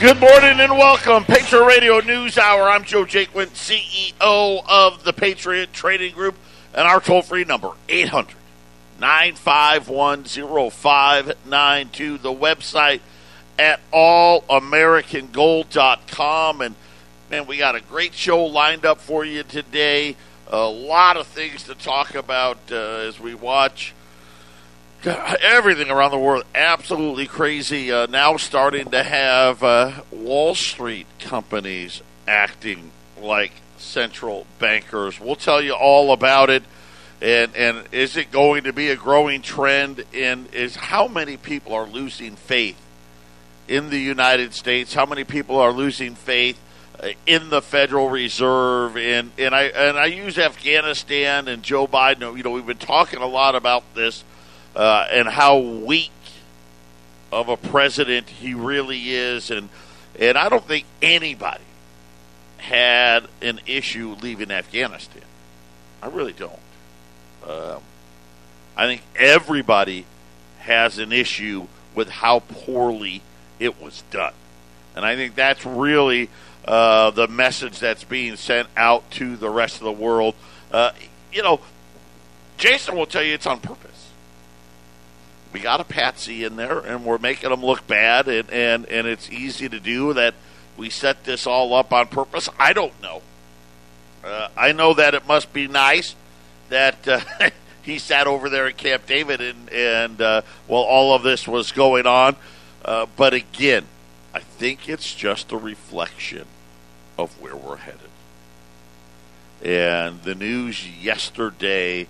Good morning and welcome. Patriot Radio News Hour. I'm Joe Jaquin, CEO of the Patriot Trading Group, and our toll free number, 800 951 0592. The website at allamericangold.com. And man, we got a great show lined up for you today. A lot of things to talk about uh, as we watch everything around the world absolutely crazy. Uh, now starting to have uh, Wall Street companies acting like central bankers. We'll tell you all about it. And and is it going to be a growing trend? And is how many people are losing faith in the United States? How many people are losing faith uh, in the Federal Reserve? And and I and I use Afghanistan and Joe Biden. You know, we've been talking a lot about this uh, and how weak of a president he really is, and and I don't think anybody had an issue leaving Afghanistan. I really don't. Um, I think everybody has an issue with how poorly it was done, and I think that's really uh, the message that's being sent out to the rest of the world. Uh, you know, Jason will tell you it's on purpose we got a patsy in there, and we're making them look bad, and, and, and it's easy to do that. We set this all up on purpose. I don't know. Uh, I know that it must be nice that uh, he sat over there at Camp David and, and uh, while all of this was going on. Uh, but again, I think it's just a reflection of where we're headed. And the news yesterday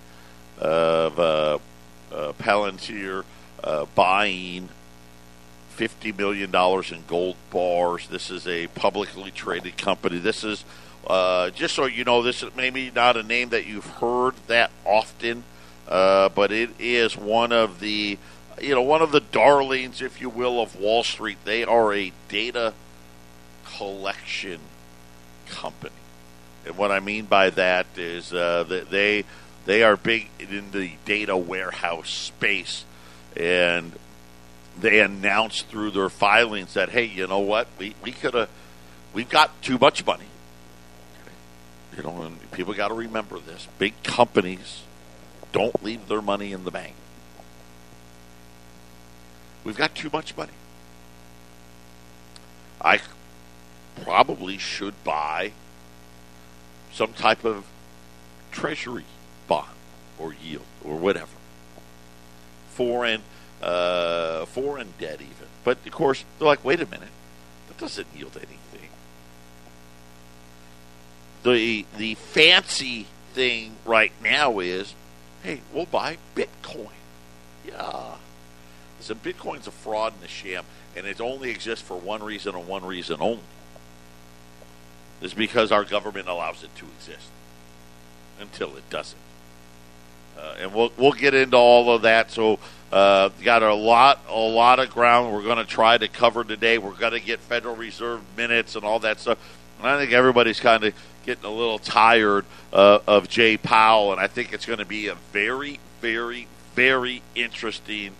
of uh, Palantir uh, buying $50 million in gold bars. This is a publicly traded company. This is, uh, just so you know, this is maybe not a name that you've heard that often, uh, but it is one of the, you know, one of the darlings, if you will, of Wall Street. They are a data collection company. And what I mean by that is uh, that they they are big in the data warehouse space, and they announced through their filings that hey, you know what, we we could have, we've got too much money. You know, people got to remember this: big companies don't leave their money in the bank. We've got too much money. I probably should buy some type of treasury or yield or whatever. Foreign, uh, foreign debt even. But of course, they're like, wait a minute, that doesn't yield anything. The the fancy thing right now is, hey, we'll buy Bitcoin. Yeah. So Bitcoin's a fraud and a sham, and it only exists for one reason and one reason only. Is because our government allows it to exist until it doesn't. Uh, and we'll we'll get into all of that. So uh, got a lot a lot of ground we're going to try to cover today. We're going to get Federal Reserve minutes and all that stuff. And I think everybody's kind of getting a little tired uh, of Jay Powell, and I think it's going to be a very very very interesting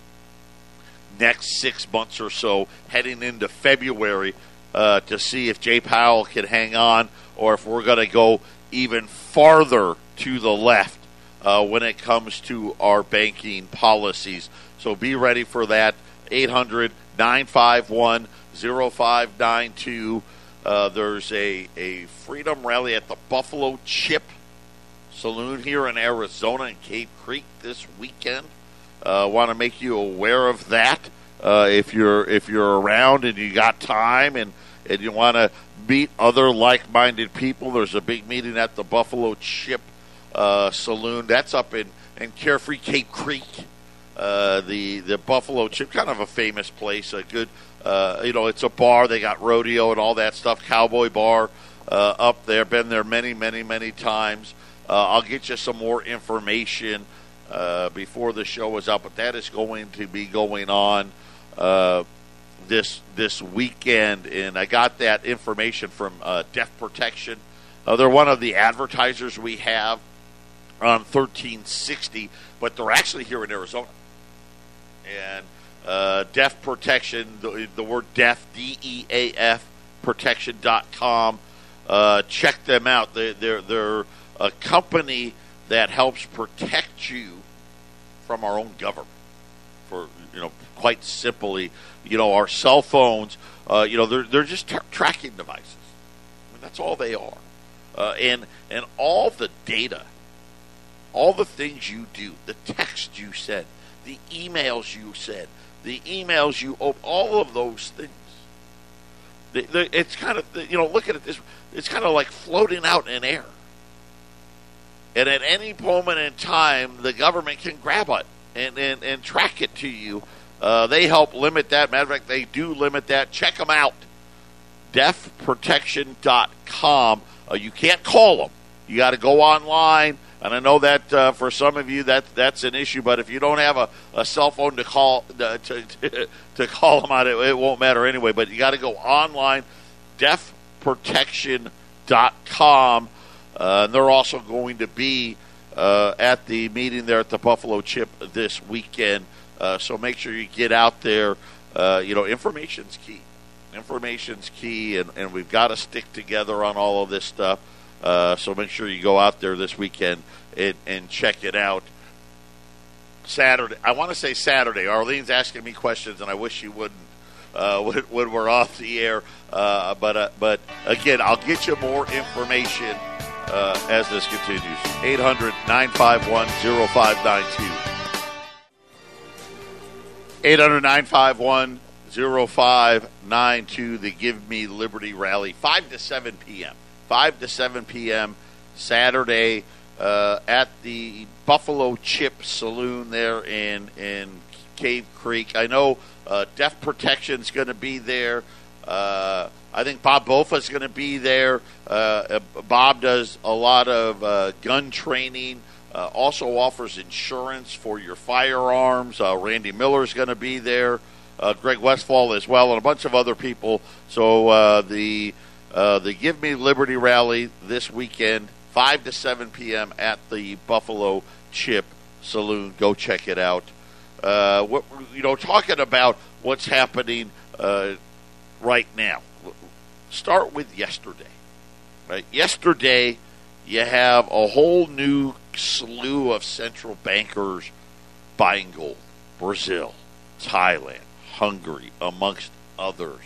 next six months or so heading into February uh, to see if Jay Powell can hang on or if we're going to go even farther to the left uh, when it comes to our banking policies. So be ready for that. 800 951 0592. Uh, there's a, a freedom rally at the Buffalo Chip Saloon here in Arizona in Cave Creek this weekend. Uh, want to make you aware of that. Uh, if you're if you're around and you got time and, and you want to meet other like-minded people, there's a big meeting at the Buffalo Chip uh, Saloon. That's up in, in Carefree Cave Creek. Uh, the the Buffalo Chip, kind of a famous place, a good Uh, you know, it's a bar. They got rodeo and all that stuff. Cowboy bar uh, up there. Been there many, many, many times. Uh, I'll get you some more information uh, before the show is out, but that is going to be going on uh, this this weekend, and I got that information from Deaf Protection. They're one of the advertisers we have on 1360, but they're actually here in Arizona. And uh, Deaf Protection, the, the word deaf, D E A F, protection.com. Uh, check them out. They, they're, they're a company that helps protect you from our own government. For, you know, quite simply, you know, our cell phones, uh, you know, they're, they're just tra- tracking devices. I mean, that's all they are. Uh, and, and all the data, all the things you do, the text you send, the emails you send, the emails you open, all of those things. The, the, it's kind of, you know, look at it this it's kind of like floating out in air. And at any moment in time, the government can grab it and, and, and track it to you. Uh, they help limit that. Matter of fact, they do limit that. Check them out. Deafprotection.com. Uh, you can't call them. You got to go online. And I know that uh, for some of you that that's an issue, but if you don't have a, a cell phone to call uh, to, to, to call them out, it, it won't matter anyway. But you got to go online, deafprotection.com. Uh, and they're also going to be uh, at the meeting there at the Buffalo Chip this weekend. Uh, so make sure you get out there. Uh, you know, information's key. Information's key, and, and we've got to stick together on all of this stuff. Uh, so make sure you go out there this weekend and, and check it out. Saturday, I want to say Saturday. Arlene's asking me questions, and I wish she wouldn't uh, when, when, we're off the air. Uh, but uh, but again, I'll get you more information uh, as this continues. 800 951 0592. 800 951 0592. The Give Me Liberty rally, 5 to 7 p.m. 5 to 7 p.m. Saturday uh, at the Buffalo Chip Saloon there in, in Cave Creek. I know uh, Deaf Protection's going to be there. Uh, I think Bob Bofa's going to be there. Uh, Bob does a lot of uh, gun training. Uh, also offers insurance for your firearms. Uh, Randy Miller's going to be there. Uh, Greg Westfall as well, and a bunch of other people. So uh, the uh, the Give Me Liberty rally this weekend, five to seven p.m. at the Buffalo Chip Saloon. Go check it out. Uh, what, you know, talking about what's happening uh, right now. Start with yesterday. Right, yesterday you have a whole new slew of central bankers buying gold. Brazil, Thailand, Hungary, amongst others.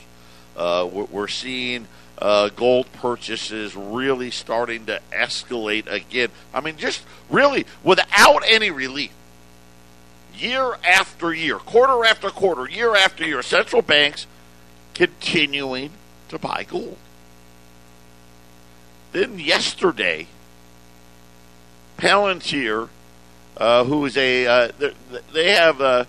Uh, we're seeing uh, gold purchases really starting to escalate again. I mean, just really without any relief. Year after year, quarter after quarter, year after year, central banks continuing to buy gold. Then yesterday, Palantir, uh, who is a uh, they have uh,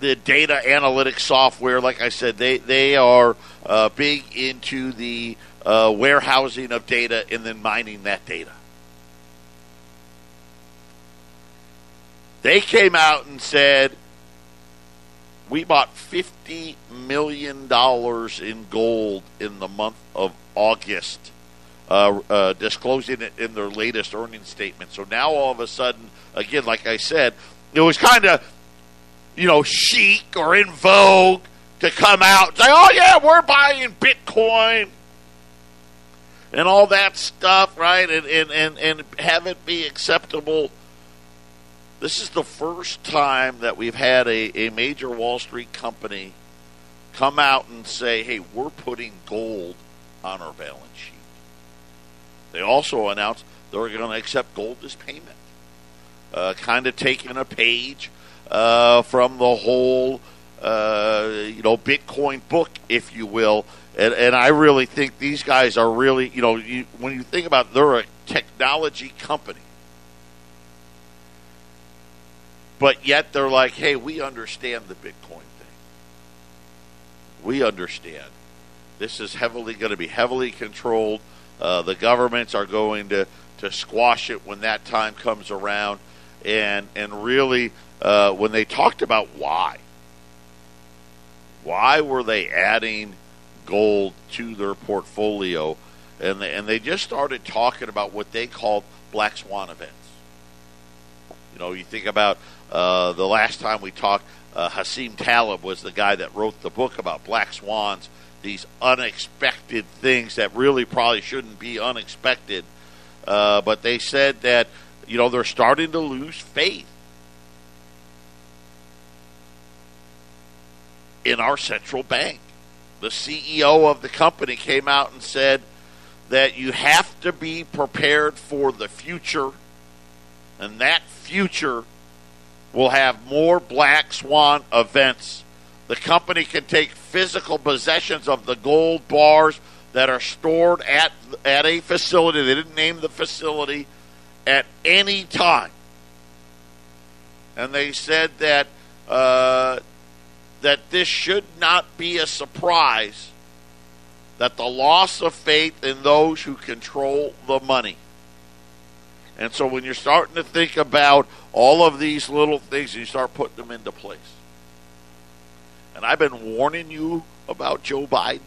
the data analytics software. Like I said, they they are uh, big into the uh, warehousing of data and then mining that data. They came out and said we bought fifty million dollars in gold in the month of August uh, uh, disclosing it in their latest earnings statement. So now all of a sudden, again, like I said, it was kind of, you know, chic or in vogue to come out and say, oh, yeah, we're buying Bitcoin and all that stuff, right? And, and, and, and have it be acceptable. This is the first time that we've had a, a major Wall Street company come out and say, hey, we're putting gold on our balance sheet. They also announced they're going to accept gold as payment, uh, kind of taking a page uh, from the whole, uh, you know, Bitcoin book, if you will. And, and, I really think these guys are really, you know, you, when you think about, they're a technology company. But yet they're like, hey, we understand the Bitcoin thing. we understand. This is heavily going to be heavily controlled. Uh, the governments are going to, to squash it when that time comes around. And, and really, uh, when they talked about why, why were they adding gold to their portfolio? And they, and they just started talking about what they called black swan events. You know, you think about uh, the last time we talked, uh, Nassim Taleb was the guy that wrote the book about black swans, these unexpected things that really probably shouldn't be unexpected. Uh, but they said that, you know, they're starting to lose faith in our central bank. The CEO of the company came out and said that you have to be prepared for the future, and that future will have more black swan events. The company can take physical possessions of the gold bars that are stored at at a facility. They didn't name the facility at any time, and they said that uh, that this should not be a surprise. That the loss of faith in those who control the money and so when you're starting to think about all of these little things, and you start putting them into place. And I've been warning you about Joe Biden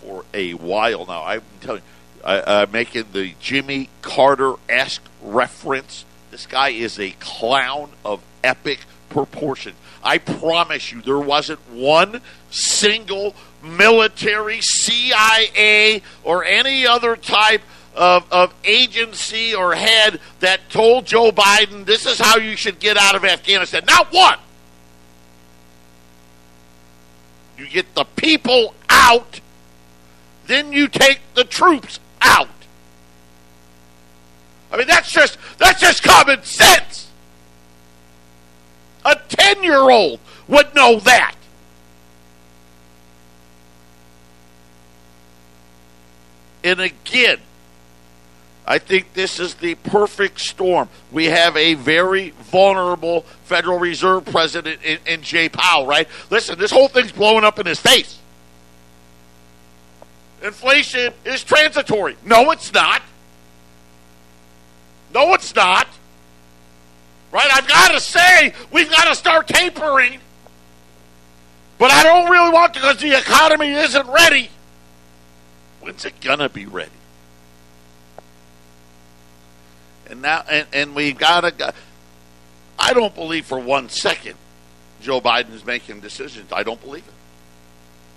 for a while now. I've been telling you, I, I'm making the Jimmy Carter esque reference. This guy is a clown of epic proportion. I promise you, there wasn't one single military, CIA, or any other type of, of agency or head that told Joe Biden this is how you should get out of Afghanistan. Not one. You get the people out, then you take the troops. I mean that's just that's just common sense. A 10-year-old would know that. And again, I think this is the perfect storm. We have a very vulnerable Federal Reserve president in, in Jay Powell, right? Listen, this whole thing's blowing up in his face. Inflation is transitory. No, it's not. No, it's not. Right? I've got to say, we've got to start tapering. But I don't really want to because the economy isn't ready. When's it going to be ready? And now, and, and we gotta. I don't believe for one second Joe Biden is making decisions. I don't believe it.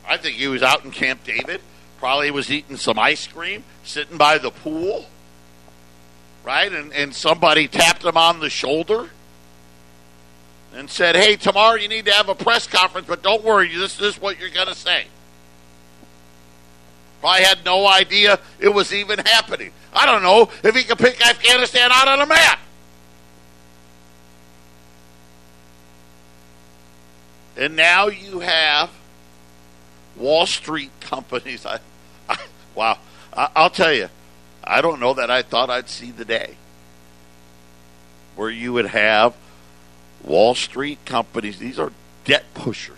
I think he was out in Camp David. Probably was eating some ice cream, sitting by the pool, right? And and somebody tapped him on the shoulder and said, "Hey, tomorrow you need to have a press conference, but don't worry, this, this is what you're going to say." Probably had no idea it was even happening. I don't know if he could pick Afghanistan out on a map. And now you have Wall Street companies. I, I wow. I, I'll tell you, I don't know that I thought I'd see the day where you would have Wall Street companies. These are debt pushers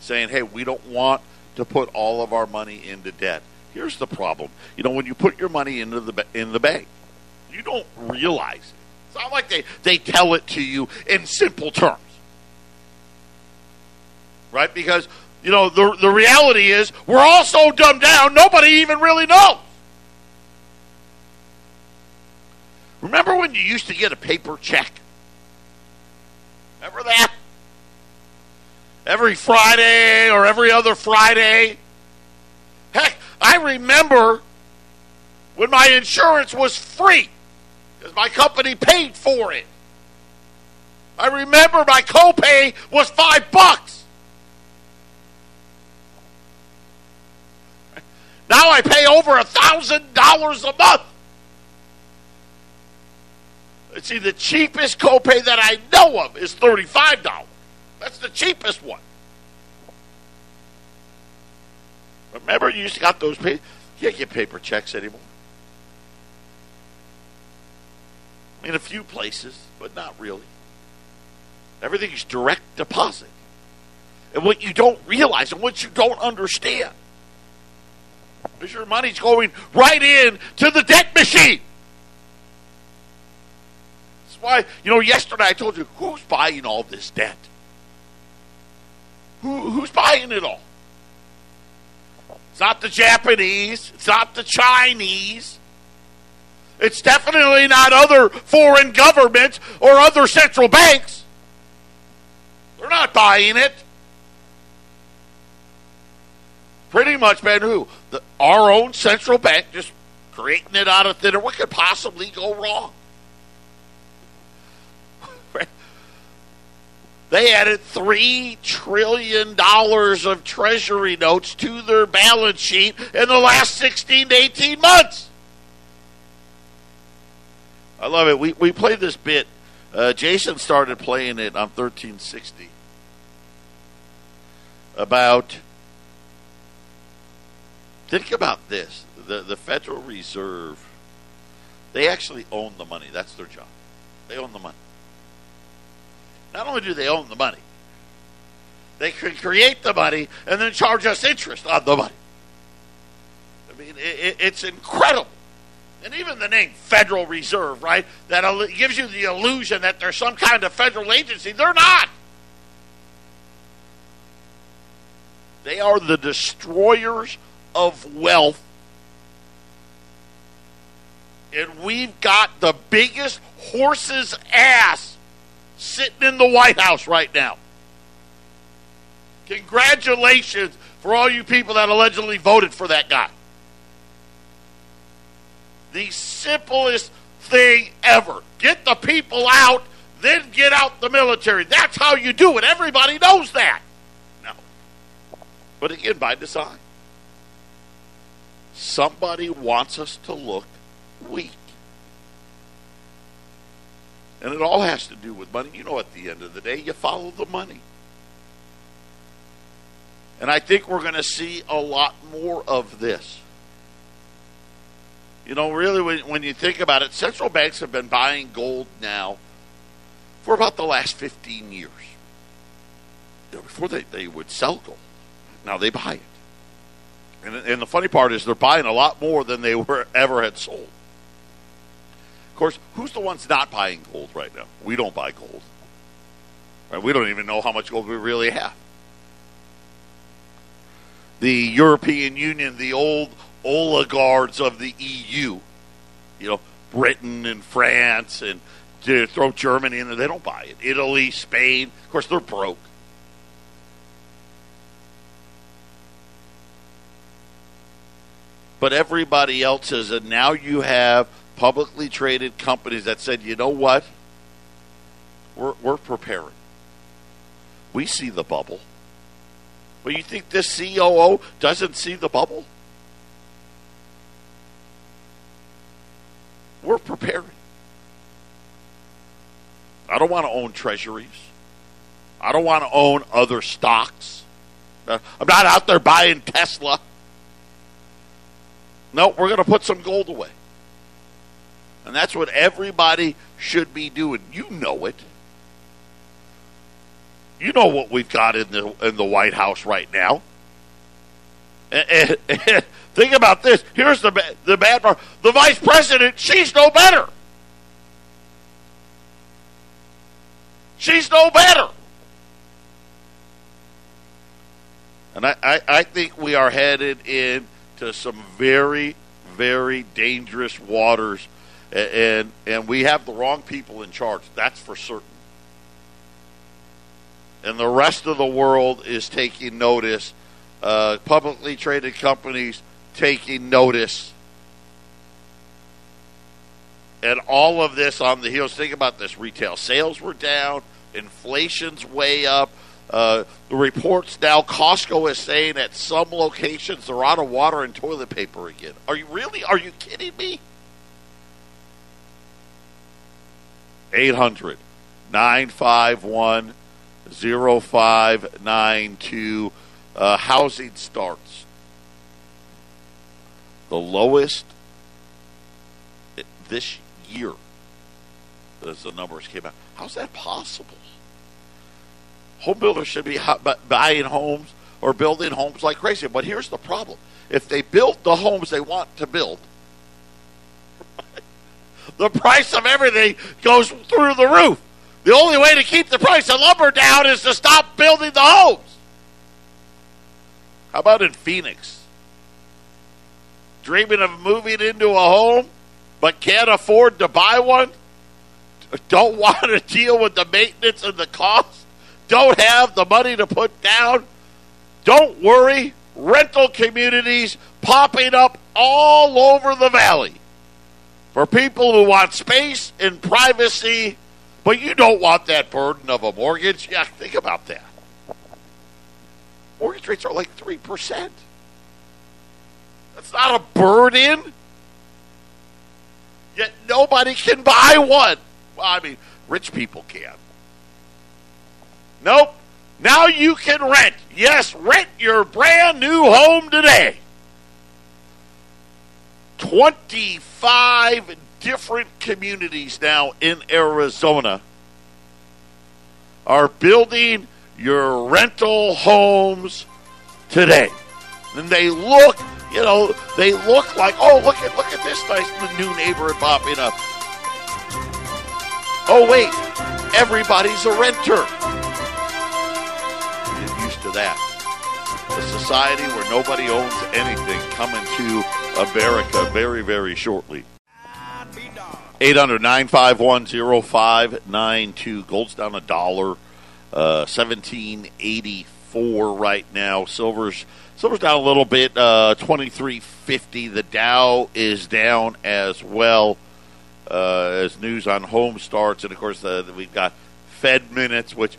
saying, "Hey, we don't want to put all of our money into debt." Here's the problem. You know, when you put your money into the in the bank, you don't realize it. It's not like they, they tell it to you in simple terms. Right? Because, you know, the, the reality is we're all so dumbed down, nobody even really knows. Remember when you used to get a paper check? Remember that? Every Friday or every other Friday? Heck, I remember when my insurance was free because my company paid for it. I remember my copay was five bucks. Now I pay over a thousand dollars a month. See, the cheapest copay that I know of is thirty-five dollars. That's the cheapest one. Remember, you used to got those. Pay- you can't get paper checks anymore. In a few places, but not really. Everything is direct deposit. And what you don't realize and what you don't understand is your money's going right in to the debt machine. That's why, you know, yesterday I told you who's buying all this debt? Who, who's buying it all? It's not the Japanese. It's not the Chinese. It's definitely not other foreign governments or other central banks. They're not buying it. Pretty much been who? The, our own central bank just creating it out of thin air. What could possibly go wrong? They added $3 trillion of Treasury notes to their balance sheet in the last 16 to 18 months. I love it. We, we played this bit. Uh, Jason started playing it on 1360 about. Think about this the, the Federal Reserve, they actually own the money. That's their job. They own the money. Not only do they own the money, they can create the money and then charge us interest on the money. I mean, it, it's incredible. And even the name Federal Reserve, right? That gives you the illusion that they're some kind of federal agency. They're not. They are the destroyers of wealth. And we've got the biggest horse's ass sitting in the White House right now. Congratulations for all you people that allegedly voted for that guy. The simplest thing ever. Get the people out, then get out the military. That's how you do it. Everybody knows that. No. But again, by design. Somebody wants us to look weak. And it all has to do with money. You know, at the end of the day, you follow the money. And I think we're going to see a lot more of this. You know, really, when, when you think about it, central banks have been buying gold now for about the last 15 years. Before they, they would sell gold, now they buy it. And, and the funny part is they're buying a lot more than they were ever had sold Of course, who's the ones not buying gold right now? We don't buy gold. Right? We don't even know how much gold we really have. The European Union, the old oligarchs of the EU, you know, Britain and France and to throw Germany in there, they don't buy it. Italy, Spain, of course, they're broke. But everybody else is, and now you have publicly traded companies that said, you know what? We're, we're preparing. We see the bubble. But you think this COO doesn't see the bubble? We're preparing. I don't want to own treasuries. I don't want to own other stocks. Uh, I'm not out there buying Tesla. No, we're going to put some gold away. And that's what everybody should be doing. You know it. You know what we've got in the in the White House right now. And, and, and think about this. Here's the the bad part. The vice president, she's no better. She's no better. And I, I, I think we are headed into some very, very dangerous waters and and we have the wrong people in charge. That's for certain. And the rest of the world is taking notice. Uh, publicly traded companies taking notice. And all of this on the heels. Think about this: retail sales were down, inflation's way up. Uh, the reports now, Costco is saying at some locations they're out of water and toilet paper again. Are you really? Are you kidding me? 800 951 0592. Uh, housing starts. The lowest this year as the numbers came out. How's that possible? Home builders should be buying homes or building homes like crazy. But here's the problem: if they build the homes they want to build, the price of everything goes through the roof. The only way to keep the price of lumber down is to stop building the homes. How about in Phoenix? Dreaming of moving into a home, but can't afford to buy one? Don't want to deal with the maintenance and the cost? Don't have the money to put down? Don't worry. Rental communities popping up all over the valley for people who want space and privacy, but you don't want that burden of a mortgage. Yeah, think about that. Mortgage rates are like 3%. That's not a burden. Yet nobody can buy one. Well, I mean, rich people can. Nope. Now you can rent. Yes, rent your brand new home today. 25 different communities now in Arizona are building your rental homes today. And they look, you know, they look like, oh, look at look at this nice new neighborhood popping up. Oh wait, everybody's a renter. That. A society where nobody owns anything coming to America very, very shortly. 800 951 0592. Gold's down a dollar. Uh, 1784 right now. Silver's silver's down a little bit, uh, 2350. The Dow is down as well uh, as news on home starts, and of course the, we've got Fed minutes, which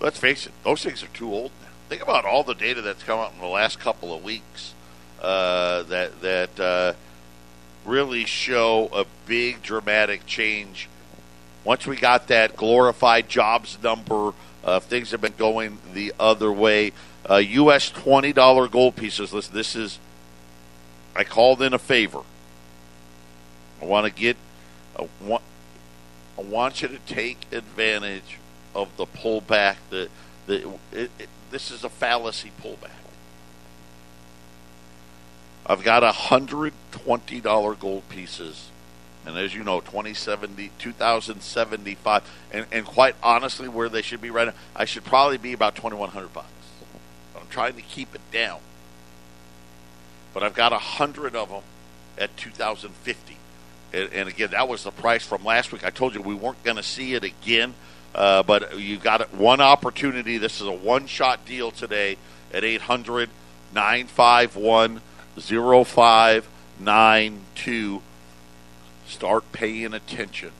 let's face it, those things are too old now. Think about all the data that's come out in the last couple of weeks uh, that that uh, really show a big dramatic change. Once we got that glorified jobs number uh, things have been going the other way. Uh, U.S. twenty dollar gold pieces. Listen, this is. I called in a favor. I want to get. I want, I want you to take advantage of the pullback. The the it, it, this is a fallacy pullback. I've got a hundred twenty dollar gold pieces and as you know, 2070, 2075, and, and quite honestly, where they should be right now, I should probably be about 2100 bucks. I'm trying to keep it down. But I've got a hundred of them at 2050. And, and, again, that was the price from last week. I told you we weren't going to see it again, uh, but you've got one opportunity. This is a one shot deal today at 800 951 0592 Start paying attention.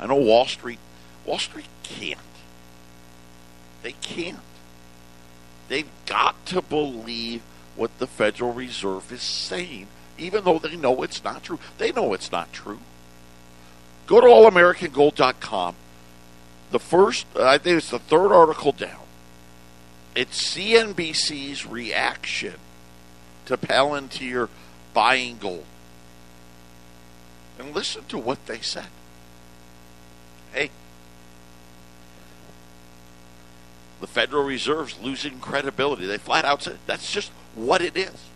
I know Wall Street, Wall Street can't. They can't. They've got to believe what the Federal Reserve is saying, even though they know it's not true. They know it's not true. Go to allamericangold.com. The first, I think it's the third article down. It's CNBC's reaction to Palantir buying gold and listen to what they said. Hey, the Federal Reserve's losing credibility. They flat out said that's just what it is.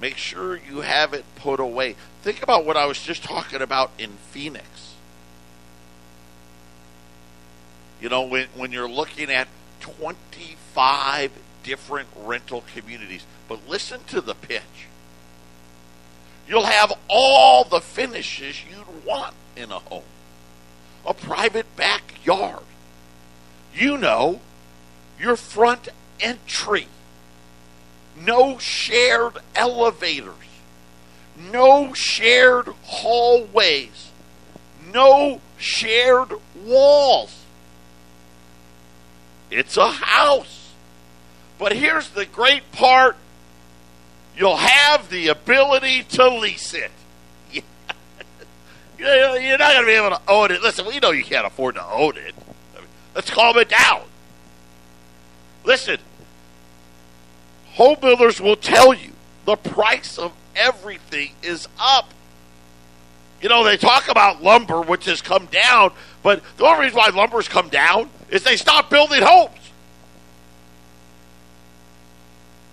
Make sure you have it put away. Think about what I was just talking about in Phoenix. You know, when, when you're looking at 25 different rental communities, but listen to the pitch. You'll have all the finishes you'd want in a home. A private backyard. You know, your front entry. No shared elevators. No shared hallways. No shared walls. It's a house. But here's the great part you'll have the ability to lease it. You're not going to be able to own it. Listen, we know you can't afford to own it. let's calm it down. Listen, home builders will tell you the price of everything is up. You know, they talk about lumber, which has come down, but the only reason why lumber's come down is they stopped building homes.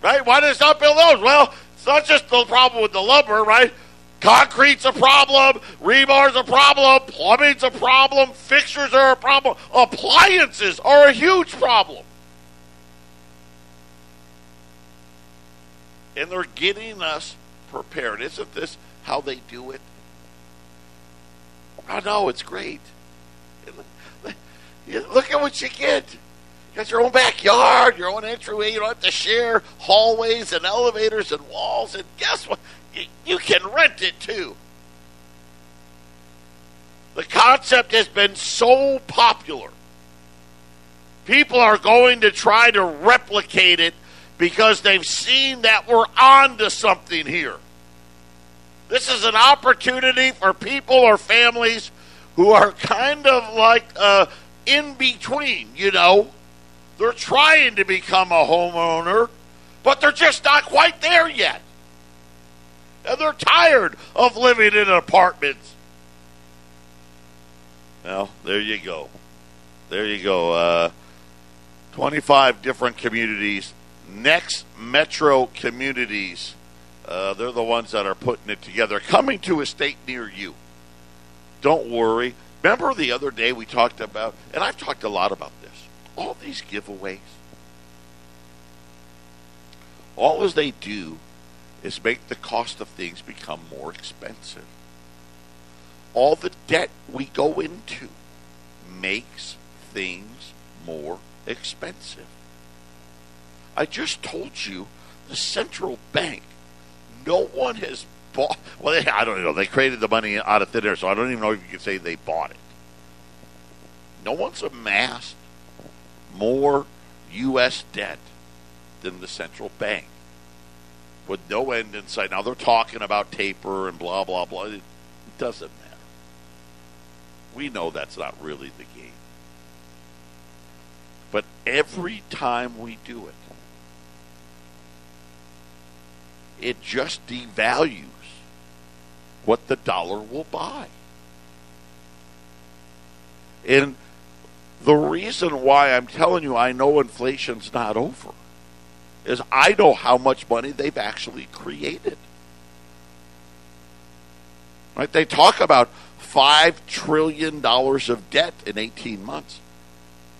Right? Why did they stop building those? Well, it's not just the problem with the lumber, right? Concrete's a problem, rebar's a problem, plumbing's a problem, fixtures are a problem, appliances are a huge problem. And they're getting us prepared. Isn't this how they do it? I know, it's great. Look at what you get. You got your own backyard, your own entryway. You don't have to share hallways and elevators and walls. And guess what? You can rent it too. The concept has been so popular. People are going to try to replicate it because they've seen that we're on to something here. This is an opportunity for people or families who are kind of like uh, in between, you know. They're trying to become a homeowner, but they're just not quite there yet. And they're tired of living in apartments. Well, there you go. There you go. Uh, 25 different communities. Next Metro Communities. Uh, they're the ones that are putting it together. Coming to a state near you. Don't worry. Remember the other day we talked about, and I've talked a lot about this, all these giveaways. All as they do is make the cost of things become more expensive. All the debt we go into makes things more expensive. I just told you the central bank, no one has bought. Well, they, I don't know. They created the money out of thin air, so I don't even know if you can say they bought it. No one's amassed more U.S. debt than the central bank with no end in sight. Now they're talking about taper and blah blah blah. It, it doesn't matter. We know that's not really the game. But every time we do it, it just devalues what the dollar will buy. And the reason why I'm telling you I know inflation's not over is I know how much money they've actually created. Right? They talk about $5 trillion of debt in 18 months.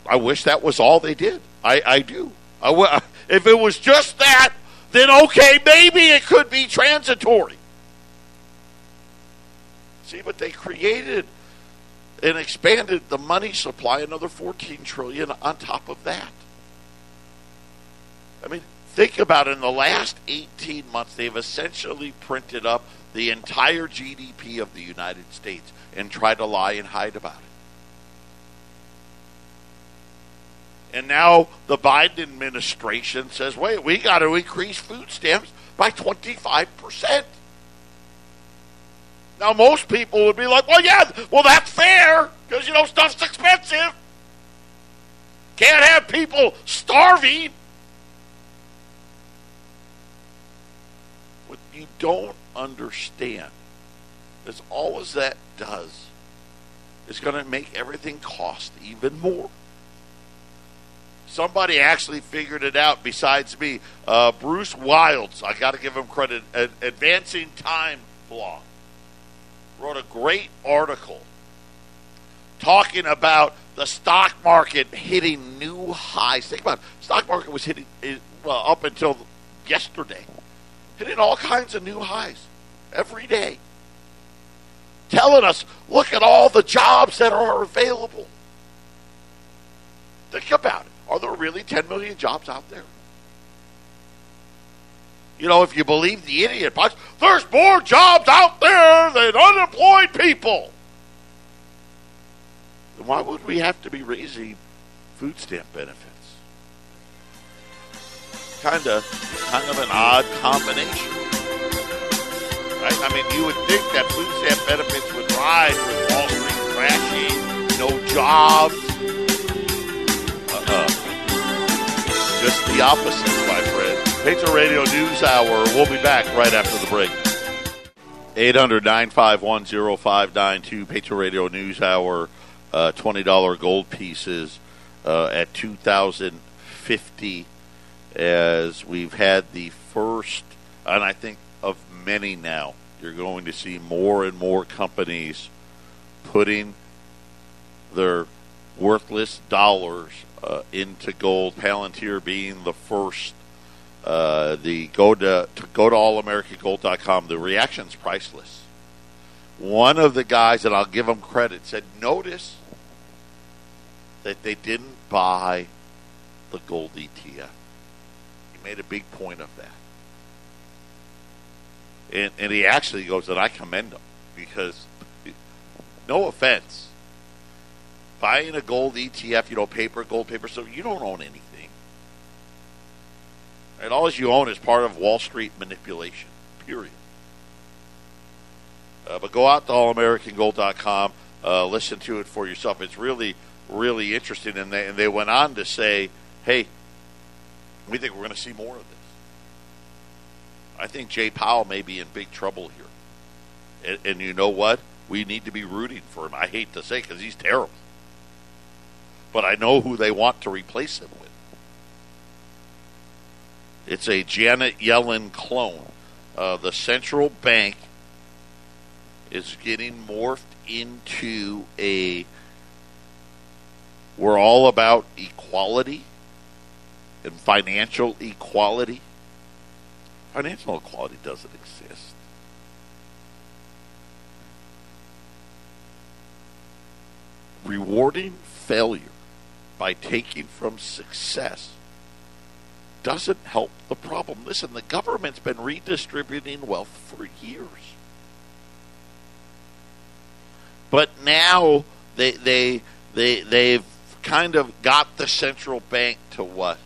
I wish that was all they did. I, I do. If it was just that, then okay, maybe it could be transitory. See, but they created and expanded the money supply another 14 trillion on top of that. I mean, think about it. In the last 18 months, they've essentially printed up the entire GDP of the United States and tried to lie and hide about it. And now the Biden administration says, wait, we got to increase food stamps by 25%. Now, most people would be like, well, yeah, well, that's fair because, you know, stuff's expensive. Can't have people starving. What you don't understand is all as that does is going to make everything cost even more somebody actually figured it out besides me. Uh, Bruce Wilds, I got to give him credit. Advancing Time blog wrote a great article talking about the stock market hitting new highs. Think about it. Stock market was hitting well up until yesterday, hitting all kinds of new highs every day. Telling us, look at all the jobs that are available. Think about it. There are really 10 million jobs out there? You know, if you believe the idiot box, there's more jobs out there than unemployed people. Then why would we have to be raising food stamp benefits? Kind of, kind of an odd combination, right? I mean, you would think that food stamp benefits would rise with Wall Street crashing, no jobs, Just the opposite, my friend. Patriot Radio News Hour. We'll be back right after the break. 800 951 0592, Patriot Radio News Hour, uh, $20 gold pieces uh, at 2050 as we've had the first, and I think of many now. You're going to see more and more companies putting their worthless dollars uh, into gold. Palantir being the first. Uh, the go to, to go to allamericangold.com. The reaction's priceless. One of the guys, and I'll give him credit, said, "Notice that they didn't buy the gold ETF." He made a big point of that, and, and he actually goes, "And I commend him because, no offense, buying a gold ETF, you know, paper, gold paper, so you don't own anything." And all you own is part of Wall Street manipulation, period. Uh, but go out to allamericangold.com, uh, listen to it for yourself. It's really, really interesting. And they, and they went on to say, hey, we think we're going to see more of this. I think Jay Powell may be in big trouble here. And, and you know what? We need to be rooting for him. I hate to say because he's terrible. But I know who they want to replace him with. It's a Janet Yellen clone. Uh, the central bank is getting morphed into a. We're all about equality and financial equality. Financial equality doesn't exist. Rewarding failure by taking from success doesn't help the problem. Listen, the government's been redistributing wealth for years. But now they they they they've kind of got the central bank to what?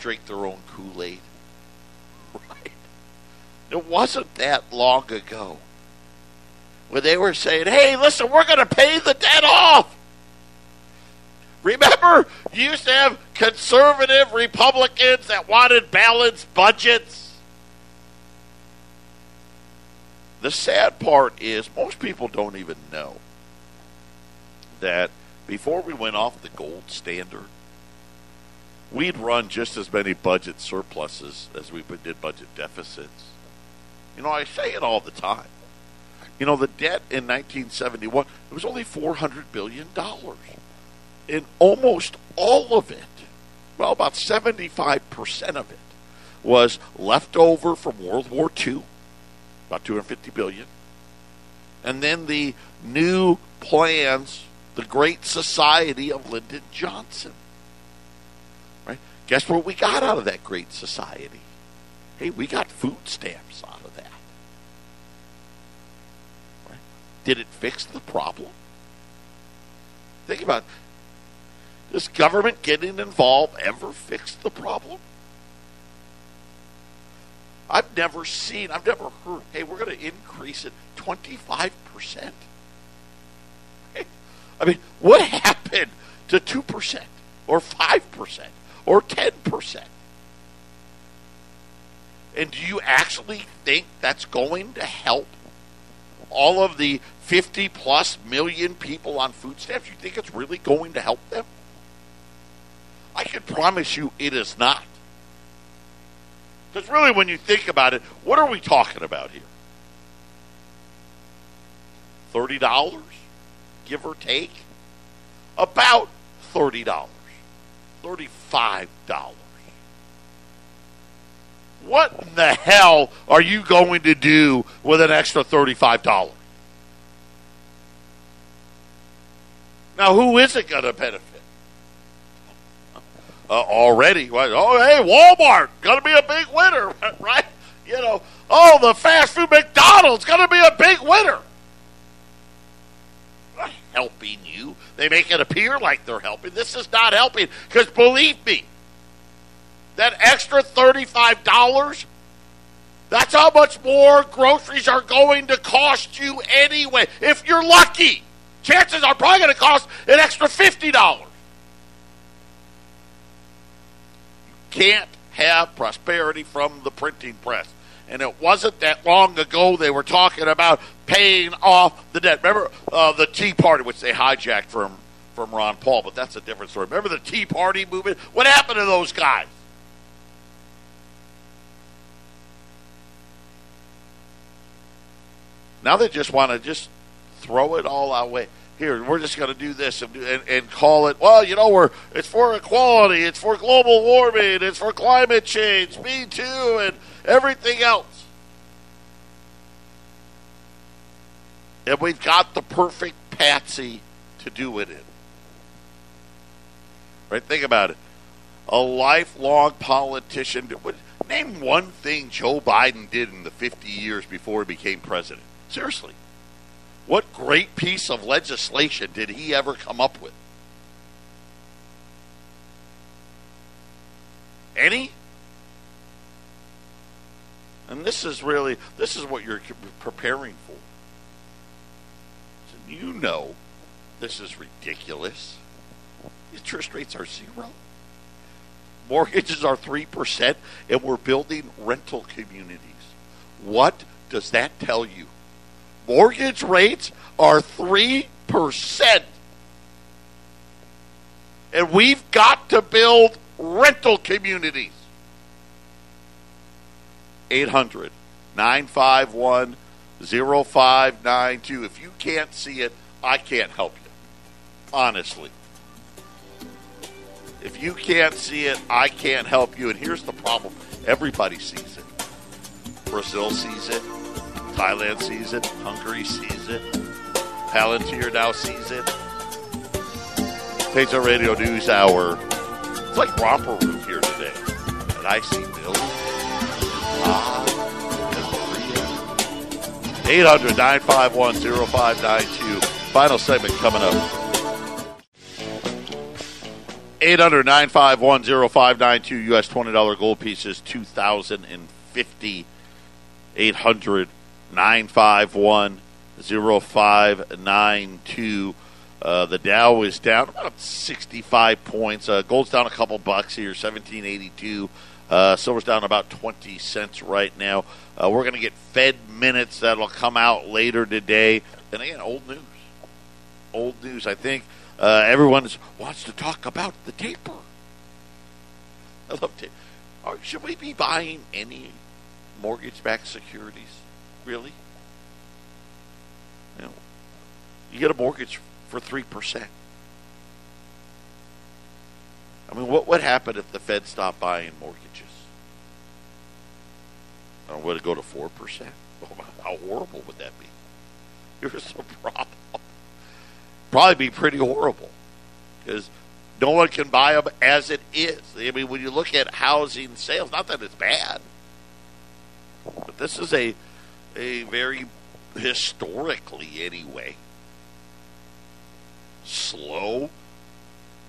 Drink their own Kool-Aid. Right. It wasn't that long ago when they were saying, "Hey, listen, we're going to pay the debt off." Remember, you used to have conservative Republicans that wanted balanced budgets. The sad part is most people don't even know that before we went off the gold standard, we'd run just as many budget surpluses as we did budget deficits. You know, I say it all the time. You know, the debt in 1971, it was only $400 billion and almost all of it, well, about 75% of it, was left over from World War II, about 250 billion. And then the new plans, the Great Society of Lyndon Johnson. Right? Guess what we got out of that Great Society? Hey, we got food stamps out of that. Right? Did it fix the problem? Think about it. Does government getting involved ever fix the problem? I've never seen, I've never heard, hey, we're going to increase it 25%. I mean, what happened to 2% or 5% or 10%? And do you actually think that's going to help all of the 50 plus million people on food stamps? You think it's really going to help them? I can promise you it is not. Because really, when you think about it, what are we talking about here? $30, give or take? About $30. $35. What in the hell are you going to do with an extra $35? Now, who is it going to benefit? Uh, already. Oh, hey, Walmart going to be a big winner, right? You know, oh, the fast food McDonald's going to be a big winner. Helping you. They make it appear like they're helping. This is not helping because believe me, that extra $35, that's how much more groceries are going to cost you anyway. If you're lucky, chances are probably going to cost an extra $50. Can't have prosperity from the printing press. And it wasn't that long ago they were talking about paying off the debt. Remember uh, the Tea Party, which they hijacked from, from Ron Paul, but that's a different story. Remember the Tea Party movement? What happened to those guys? Now they just want to just throw it all our way. Here, we're just going to do this and, and, and call it. Well, you know, we're it's for equality, it's for global warming, it's for climate change, me too, and everything else. And we've got the perfect patsy to do it in. Right? Think about it. A lifelong politician. Name one thing Joe Biden did in the 50 years before he became president. Seriously. What great piece of legislation did he ever come up with? Any? And this is really this is what you're preparing for. So you know this is ridiculous. Interest rates are zero. Mortgages are 3%, and we're building rental communities. What does that tell you? Mortgage rates are 3%. And we've got to build rental communities. 800 951 0592. If you can't see it, I can't help you. Honestly. If you can't see it, I can't help you. And here's the problem everybody sees it. Brazil sees it. Thailand sees it. Hungary sees it. Palantir now sees it. Pizza Radio News Hour. It's like romper room here today. And I see Bill. Ah, 800 951 0592. Final segment coming up. 800 951 0592. U.S. $20 gold pieces, 2050 800 951 0592. Uh, the Dow is down about 65 points. Uh, gold's down a couple bucks here, 1782. Uh, silver's down about 20 cents right now. Uh, we're going to get Fed minutes that'll come out later today. And again, old news. Old news. I think uh, everyone wants to talk about the taper. I love taper. Should we be buying any mortgage-backed securities? Really? You know, you get a mortgage for three percent. I mean, what would happen if the Fed stopped buying mortgages? Or would it go to four percent? Oh, how horrible would that be? Here's the problem. Probably be pretty horrible because no one can buy them as it is. I mean, when you look at housing sales, not that it's bad, but this is a a very historically anyway slow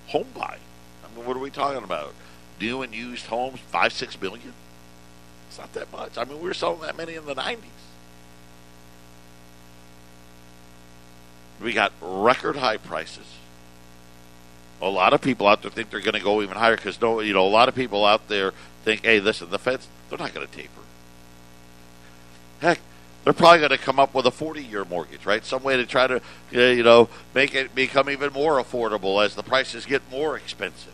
home buying. I mean, what are we talking about? New and used homes, five six million. It's not that much. I mean, we were selling that many in the nineties. We got record high prices. A lot of people out there think they're going to go even higher because no, you know, a lot of people out there think, hey, listen, the Feds, they're not going to taper. They're probably going to come up with a 40 year mortgage, right? Some way to try to, you know, make it become even more affordable as the prices get more expensive,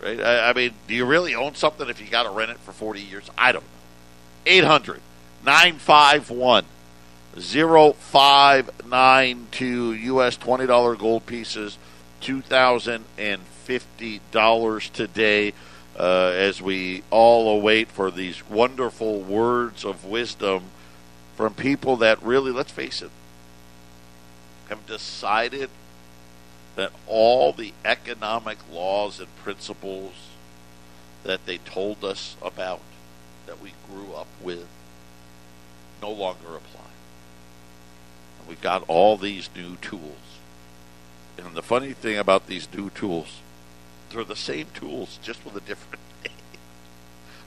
right? I, I mean, do you really own something if you got to rent it for 40 years? I don't know. 800 951 0592 U.S. $20 gold pieces, $2,050 today. Uh, as we all await for these wonderful words of wisdom from people that really, let's face it, have decided that all the economic laws and principles that they told us about, that we grew up with, no longer apply. And we've got all these new tools. And the funny thing about these new tools, they're the same tools, just with a different name.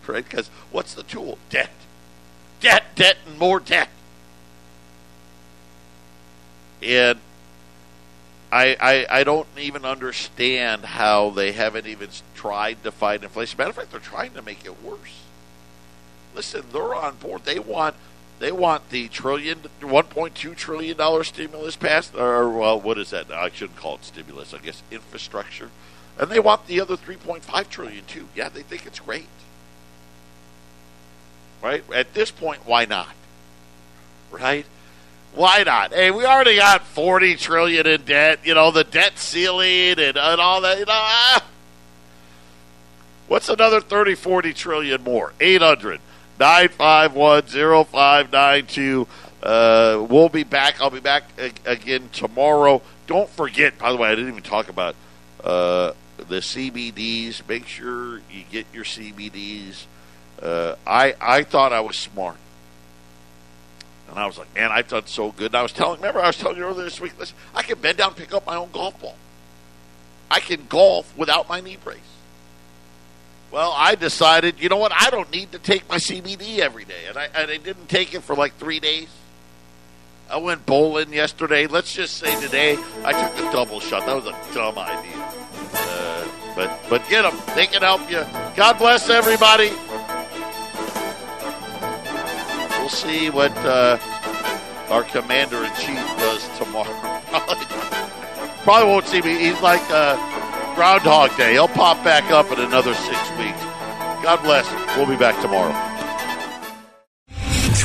Right? Because what's the tool? Debt debt, debt, and more debt. And I, I, I don't even understand how they haven't even tried to fight inflation. Matter of fact, they're trying to make it worse. listen, they're on board. They want they want the trillion, 1.2 trillion dollar stimulus passed, or well, what is that? I shouldn't call it stimulus. I guess infrastructure, and they want the other 3.5 trillion too. Yeah, they think it's great. Right at this point, why not? Right? Why not? Hey, we already got 40 trillion in debt. You know the debt ceiling and, and all that. You know. Ah. What's another 30, 40 trillion more? 800 951 0592. Uh, we'll be back. I'll be back again tomorrow. Don't forget, by the way, I didn't even talk about uh, the CBDs. Make sure you get your CBDs. Uh, I I thought I was smart, and I was like, man, I've done so good. And I was telling, remember, I was telling you earlier this week. Listen, I can bend down, pick up my own golf ball. I can golf without my knee brace. Well, I decided, you know what? I don't need to take my CBD every day, and I, and I didn't take it for like three days. I went bowling yesterday. Let's just say today I took a double shot. That was a dumb idea, uh, but but get them. They can help you. God bless everybody. We'll see what uh, our commander in chief does tomorrow. Probably won't see me. He's like. Uh, Groundhog Day. He'll pop back up in another six weeks. God bless. We'll be back tomorrow.